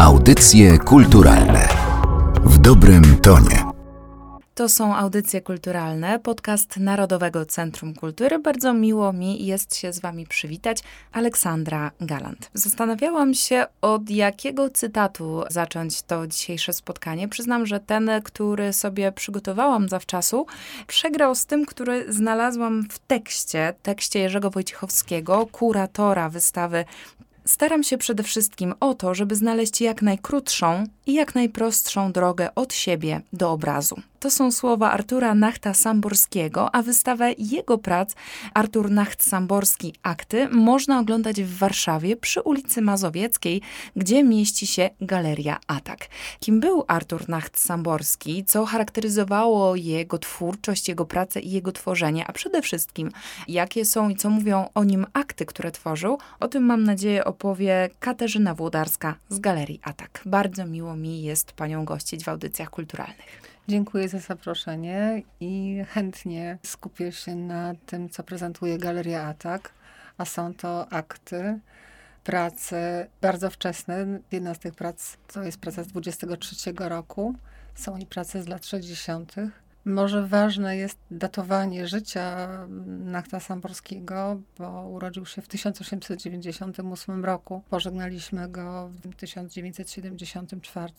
Audycje kulturalne w dobrym tonie. To są audycje kulturalne, podcast Narodowego Centrum Kultury. Bardzo miło mi jest się z Wami przywitać. Aleksandra Galant. Zastanawiałam się, od jakiego cytatu zacząć to dzisiejsze spotkanie. Przyznam, że ten, który sobie przygotowałam zawczasu, przegrał z tym, który znalazłam w tekście, tekście Jerzego Wojciechowskiego, kuratora wystawy Staram się przede wszystkim o to, żeby znaleźć jak najkrótszą i jak najprostszą drogę od siebie do obrazu. To są słowa Artura Nachta Samborskiego, a wystawę jego prac Artur Nacht Samborski Akty można oglądać w Warszawie przy ulicy Mazowieckiej, gdzie mieści się Galeria Atak. Kim był Artur Nacht Samborski, co charakteryzowało jego twórczość, jego pracę i jego tworzenie, a przede wszystkim jakie są i co mówią o nim akty, które tworzył, o tym mam nadzieję opowie Katarzyna Włodarska z Galerii Atak. Bardzo miło mi jest panią gościć w audycjach kulturalnych. Dziękuję za zaproszenie i chętnie skupię się na tym, co prezentuje Galeria Atak, a są to akty, prace bardzo wczesne. Jedna z tych prac to jest praca z 23 roku, są i prace z lat 60. Może ważne jest datowanie życia Nachta Samborskiego, bo urodził się w 1898 roku. Pożegnaliśmy go w 1974.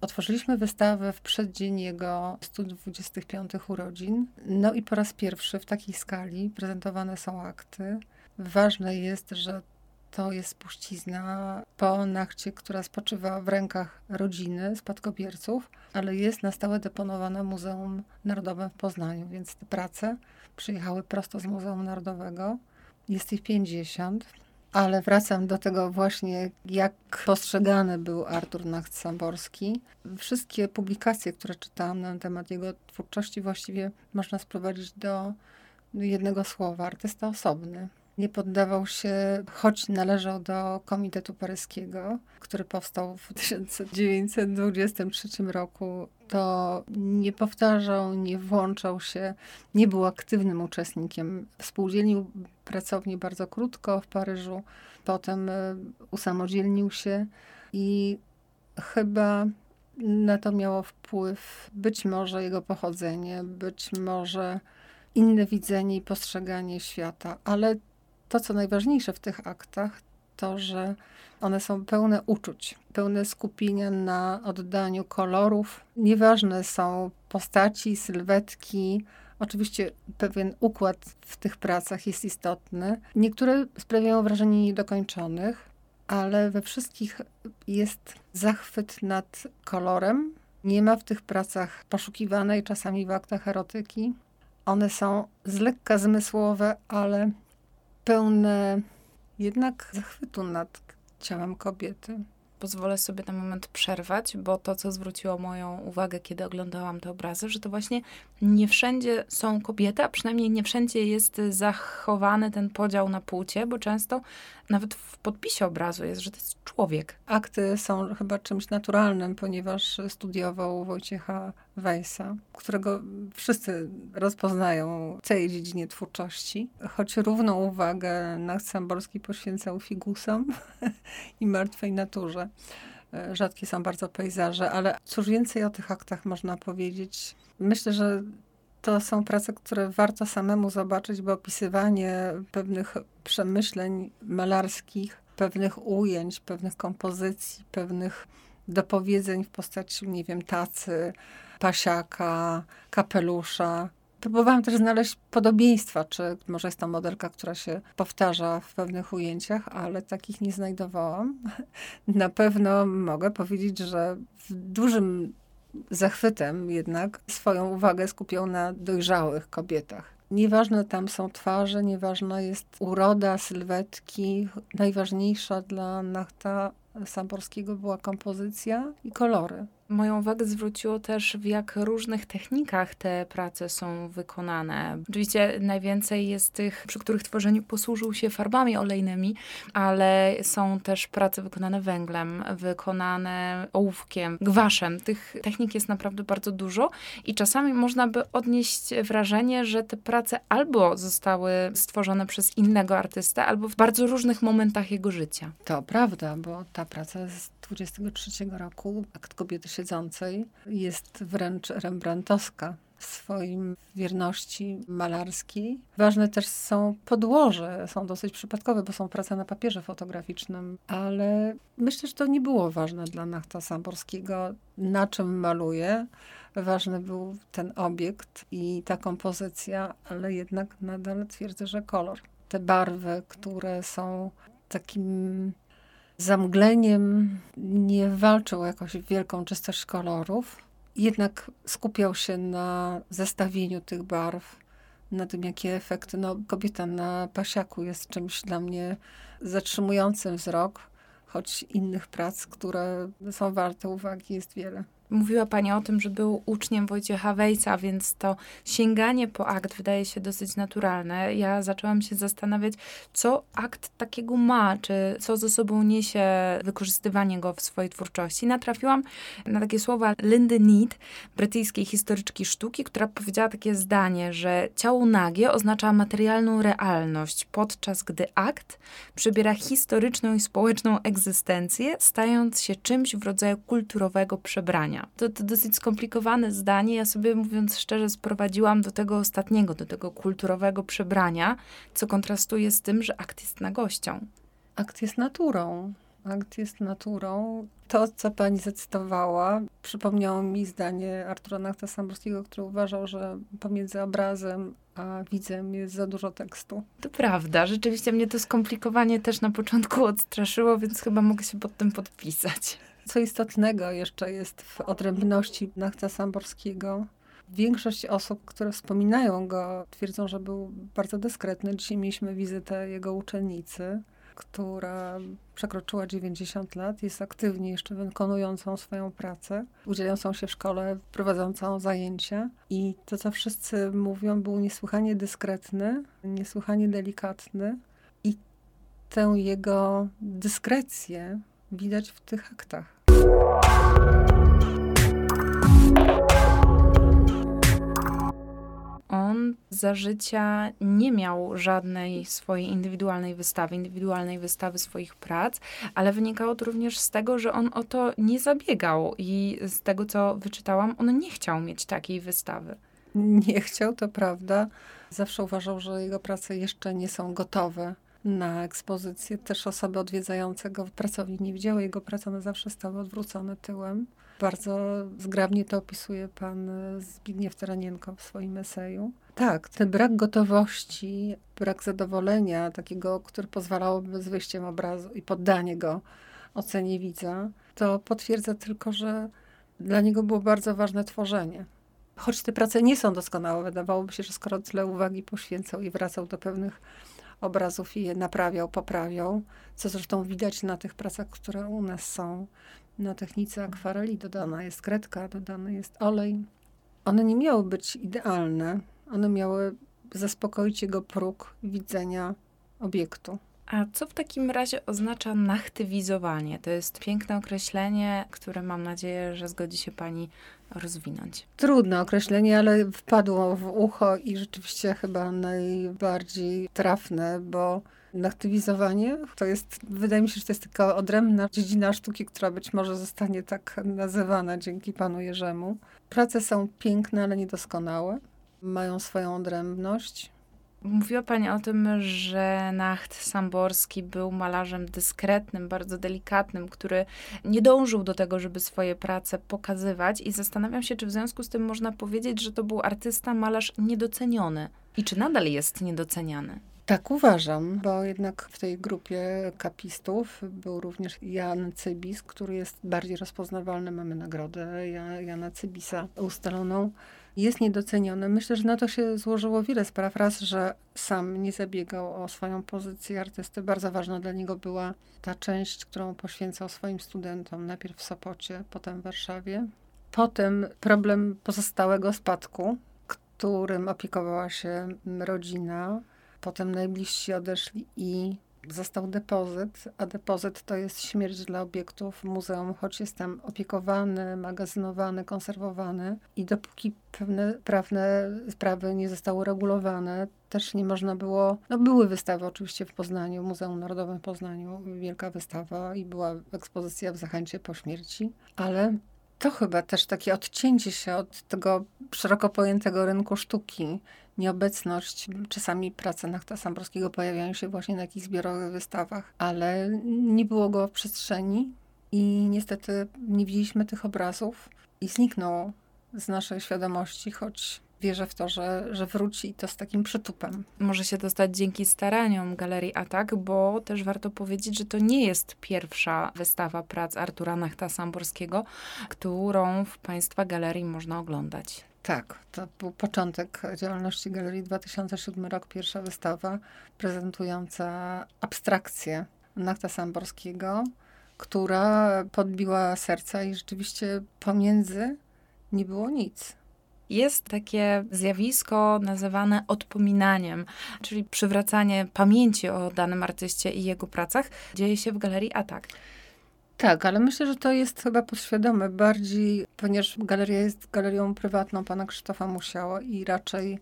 Otworzyliśmy wystawę w przeddzień jego 125 urodzin. No i po raz pierwszy w takiej skali prezentowane są akty. Ważne jest, że to jest spuścizna po nachcie, która spoczywa w rękach rodziny, spadkobierców, ale jest na stałe deponowana Muzeum Narodowym w Poznaniu, więc te prace przyjechały prosto z Muzeum Narodowego. Jest ich 50, ale wracam do tego właśnie, jak postrzegany był Artur Nacht-Samborski. Wszystkie publikacje, które czytałam na temat jego twórczości, właściwie można sprowadzić do jednego słowa: artysta osobny nie poddawał się, choć należał do Komitetu Paryskiego, który powstał w 1923 roku, to nie powtarzał, nie włączał się, nie był aktywnym uczestnikiem. Współdzielił pracownię bardzo krótko w Paryżu, potem e, usamodzielnił się i chyba na to miało wpływ być może jego pochodzenie, być może inne widzenie i postrzeganie świata, ale to, co najważniejsze w tych aktach, to, że one są pełne uczuć, pełne skupienia na oddaniu kolorów. Nieważne są postaci, sylwetki. Oczywiście pewien układ w tych pracach jest istotny. Niektóre sprawiają wrażenie niedokończonych, ale we wszystkich jest zachwyt nad kolorem. Nie ma w tych pracach poszukiwanej czasami w aktach erotyki. One są z lekka zmysłowe, ale pełne jednak zachwytu nad ciałem kobiety. Pozwolę sobie na moment przerwać, bo to, co zwróciło moją uwagę, kiedy oglądałam te obrazy, że to właśnie nie wszędzie są kobiety, a przynajmniej nie wszędzie jest zachowany ten podział na płcie, bo często nawet w podpisie obrazu jest, że to jest człowiek. Akty są chyba czymś naturalnym, ponieważ studiował Wojciecha Weissa, którego wszyscy rozpoznają w tej dziedzinie twórczości. Choć równą uwagę Nacht Samborski poświęcał figusom i martwej naturze. Rzadkie są bardzo pejzaże, ale cóż więcej o tych aktach można powiedzieć? Myślę, że to są prace, które warto samemu zobaczyć, bo opisywanie pewnych przemyśleń malarskich, pewnych ujęć, pewnych kompozycji, pewnych dopowiedzeń w postaci, nie wiem, tacy, pasiaka, kapelusza. Próbowałam też znaleźć podobieństwa, czy może jest to modelka, która się powtarza w pewnych ujęciach, ale takich nie znajdowałam. Na pewno mogę powiedzieć, że w dużym zachwytem jednak swoją uwagę skupiał na dojrzałych kobietach. Nieważne tam są twarze, nieważna jest uroda, sylwetki. Najważniejsza dla Nachta Samborskiego była kompozycja i kolory. Moją uwagę zwróciło też, w jak różnych technikach te prace są wykonane. Oczywiście najwięcej jest tych, przy których tworzeniu posłużył się farbami olejnymi, ale są też prace wykonane węglem, wykonane ołówkiem, gwaszem. Tych technik jest naprawdę bardzo dużo i czasami można by odnieść wrażenie, że te prace albo zostały stworzone przez innego artystę, albo w bardzo różnych momentach jego życia. To prawda, bo ta praca z 23 roku, akt kobiety siedzącej, jest wręcz rembrandtowska w swoim wierności malarskiej. Ważne też są podłoże, są dosyć przypadkowe, bo są prace na papierze fotograficznym, ale myślę, że to nie było ważne dla Nachta Samborskiego, na czym maluje. Ważny był ten obiekt i ta kompozycja, ale jednak nadal twierdzę, że kolor. Te barwy, które są takim zamgleniem, nie walczył jakąś wielką czystość kolorów, jednak skupiał się na zestawieniu tych barw, na tym, jakie efekty. No, kobieta na pasiaku jest czymś dla mnie zatrzymującym wzrok, choć innych prac, które są warte uwagi, jest wiele. Mówiła Pani o tym, że był uczniem Wojciecha Wejca, więc to sięganie po akt wydaje się dosyć naturalne. Ja zaczęłam się zastanawiać, co akt takiego ma, czy co ze sobą niesie wykorzystywanie go w swojej twórczości. Natrafiłam na takie słowa Lindy Need, brytyjskiej historyczki sztuki, która powiedziała takie zdanie, że ciało nagie oznacza materialną realność, podczas gdy akt przybiera historyczną i społeczną egzystencję, stając się czymś w rodzaju kulturowego przebrania. To, to dosyć skomplikowane zdanie. Ja sobie, mówiąc szczerze, sprowadziłam do tego ostatniego, do tego kulturowego przebrania, co kontrastuje z tym, że akt jest nagością. Akt jest naturą. Akt jest naturą. To, co pani zacytowała, przypomniało mi zdanie Artura Nachta Samborskiego, który uważał, że pomiędzy obrazem a widzem jest za dużo tekstu. To prawda. Rzeczywiście mnie to skomplikowanie też na początku odstraszyło, więc chyba mogę się pod tym podpisać. Co istotnego jeszcze jest w odrębności Nachta Samborskiego. Większość osób, które wspominają go, twierdzą, że był bardzo dyskretny. Dzisiaj mieliśmy wizytę jego uczennicy, która przekroczyła 90 lat, jest aktywnie jeszcze wykonującą swoją pracę, udzielającą się w szkole, prowadzącą zajęcia. I to, co wszyscy mówią, był niesłychanie dyskretny, niesłychanie delikatny. I tę jego dyskrecję widać w tych aktach. Za życia nie miał żadnej swojej indywidualnej wystawy, indywidualnej wystawy swoich prac, ale wynikało to również z tego, że on o to nie zabiegał i z tego, co wyczytałam, on nie chciał mieć takiej wystawy. Nie chciał, to prawda. Zawsze uważał, że jego prace jeszcze nie są gotowe na ekspozycję. Też osoby odwiedzające go w pracowni nie widziały jego pracy, one zawsze stały odwrócone tyłem. Bardzo zgrabnie to opisuje pan Zbigniew Teranienko w swoim eseju. Tak, ten brak gotowości, brak zadowolenia, takiego, który pozwalałby z wyjściem obrazu i poddanie go ocenie widza, to potwierdza tylko, że dla niego było bardzo ważne tworzenie. Choć te prace nie są doskonałe, wydawałoby się, że skoro tyle uwagi poświęcał i wracał do pewnych obrazów i je naprawiał, poprawiał, co zresztą widać na tych pracach, które u nas są. Na technice akwareli dodana jest kredka, dodany jest olej. One nie miały być idealne, one miały zaspokoić jego próg widzenia obiektu. A co w takim razie oznacza nachtywizowanie? To jest piękne określenie, które mam nadzieję, że zgodzi się Pani rozwinąć. Trudne określenie, ale wpadło w ucho i rzeczywiście chyba najbardziej trafne, bo Naktywizowanie to jest, wydaje mi się, że to jest taka odrębna dziedzina sztuki, która być może zostanie tak nazywana dzięki panu Jerzemu. Prace są piękne, ale niedoskonałe. Mają swoją odrębność. Mówiła Pani o tym, że Nacht Samborski był malarzem dyskretnym, bardzo delikatnym, który nie dążył do tego, żeby swoje prace pokazywać i zastanawiam się, czy w związku z tym można powiedzieć, że to był artysta, malarz niedoceniony i czy nadal jest niedoceniany. Tak uważam, bo jednak w tej grupie kapistów był również Jan Cybis, który jest bardziej rozpoznawalny. Mamy nagrodę Jana Cybisa ustaloną. Jest niedoceniony. Myślę, że na to się złożyło wiele spraw. Raz, że sam nie zabiegał o swoją pozycję artysty. Bardzo ważna dla niego była ta część, którą poświęcał swoim studentom. Najpierw w Sopocie, potem w Warszawie. Potem problem pozostałego spadku, którym opiekowała się rodzina. Potem najbliżsi odeszli i został depozyt, a depozyt to jest śmierć dla obiektów muzeum, choć jest tam opiekowany, magazynowany, konserwowany i dopóki pewne prawne sprawy nie zostały regulowane, też nie można było, no były wystawy oczywiście w Poznaniu, Muzeum Narodowym w Poznaniu, wielka wystawa i była ekspozycja w Zachęcie po śmierci, ale to chyba też takie odcięcie się od tego szeroko pojętego rynku sztuki, nieobecność, czasami prace Nachta Samborskiego pojawiają się właśnie na jakichś zbiorowych wystawach, ale nie było go w przestrzeni i niestety nie widzieliśmy tych obrazów i zniknął z naszej świadomości, choć wierzę w to, że, że wróci to z takim przytupem. Może się to stać dzięki staraniom Galerii Atak, bo też warto powiedzieć, że to nie jest pierwsza wystawa prac Artura Nachta Samborskiego, którą w Państwa galerii można oglądać. Tak, to był początek działalności Galerii 2007 rok, pierwsza wystawa prezentująca abstrakcję Nachta Samborskiego, która podbiła serca i rzeczywiście pomiędzy nie było nic. Jest takie zjawisko nazywane odpominaniem, czyli przywracanie pamięci o danym artyście i jego pracach. Dzieje się w galerii Atak. Tak, ale myślę, że to jest chyba podświadome bardziej, ponieważ galeria jest galerią prywatną pana Krzysztofa Musiała i raczej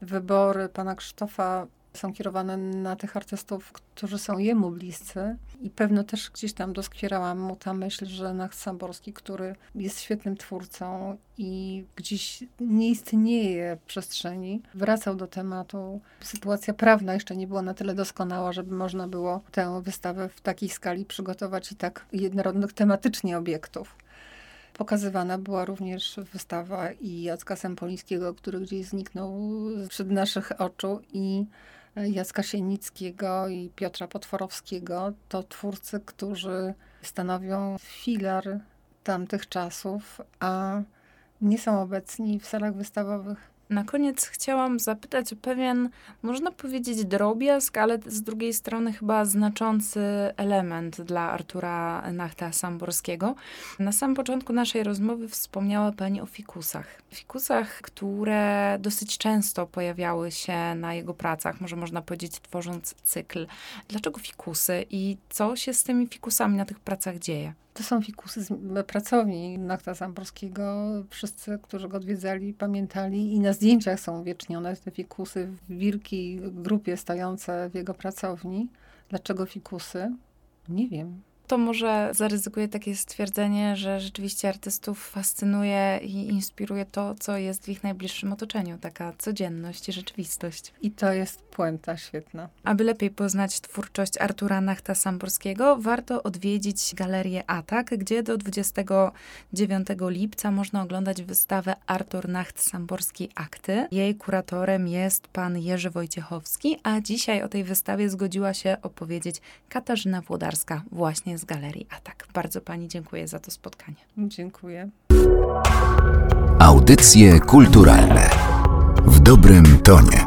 wybory pana Krzysztofa są kierowane na tych artystów, którzy są jemu bliscy. I pewno też gdzieś tam doskwierała mu ta myśl, że Nacht Samborski, który jest świetnym twórcą i gdzieś nie istnieje przestrzeni, wracał do tematu. Sytuacja prawna jeszcze nie była na tyle doskonała, żeby można było tę wystawę w takiej skali przygotować i tak jednorodnych tematycznie obiektów. Pokazywana była również wystawa i Jacka Sempolińskiego, który gdzieś zniknął przed naszych oczu i Jacka Sienickiego i Piotra Potworowskiego to twórcy, którzy stanowią filar tamtych czasów, a nie są obecni w salach wystawowych. Na koniec chciałam zapytać o pewien, można powiedzieć, drobiazg, ale z drugiej strony chyba znaczący element dla Artura Nachta Samborskiego. Na samym początku naszej rozmowy wspomniała Pani o fikusach. Fikusach, które dosyć często pojawiały się na jego pracach, może można powiedzieć, tworząc cykl. Dlaczego fikusy i co się z tymi fikusami na tych pracach dzieje? To są fikusy z pracowni Nachta Zamborskiego. Wszyscy, którzy go odwiedzali, pamiętali i na zdjęciach są uwiecznione te fikusy w wielkiej grupie stojące w jego pracowni. Dlaczego fikusy? Nie wiem to może zaryzykuję takie stwierdzenie, że rzeczywiście artystów fascynuje i inspiruje to, co jest w ich najbliższym otoczeniu, taka codzienność i rzeczywistość. I to jest puenta świetna. Aby lepiej poznać twórczość Artura Nachta Samborskiego, warto odwiedzić galerię Atak, gdzie do 29 lipca można oglądać wystawę Artur Nacht Samborski Akty. Jej kuratorem jest pan Jerzy Wojciechowski, a dzisiaj o tej wystawie zgodziła się opowiedzieć Katarzyna Włodarska właśnie z Galerii Atak. Bardzo Pani dziękuję za to spotkanie. Dziękuję. Audycje kulturalne w dobrym tonie.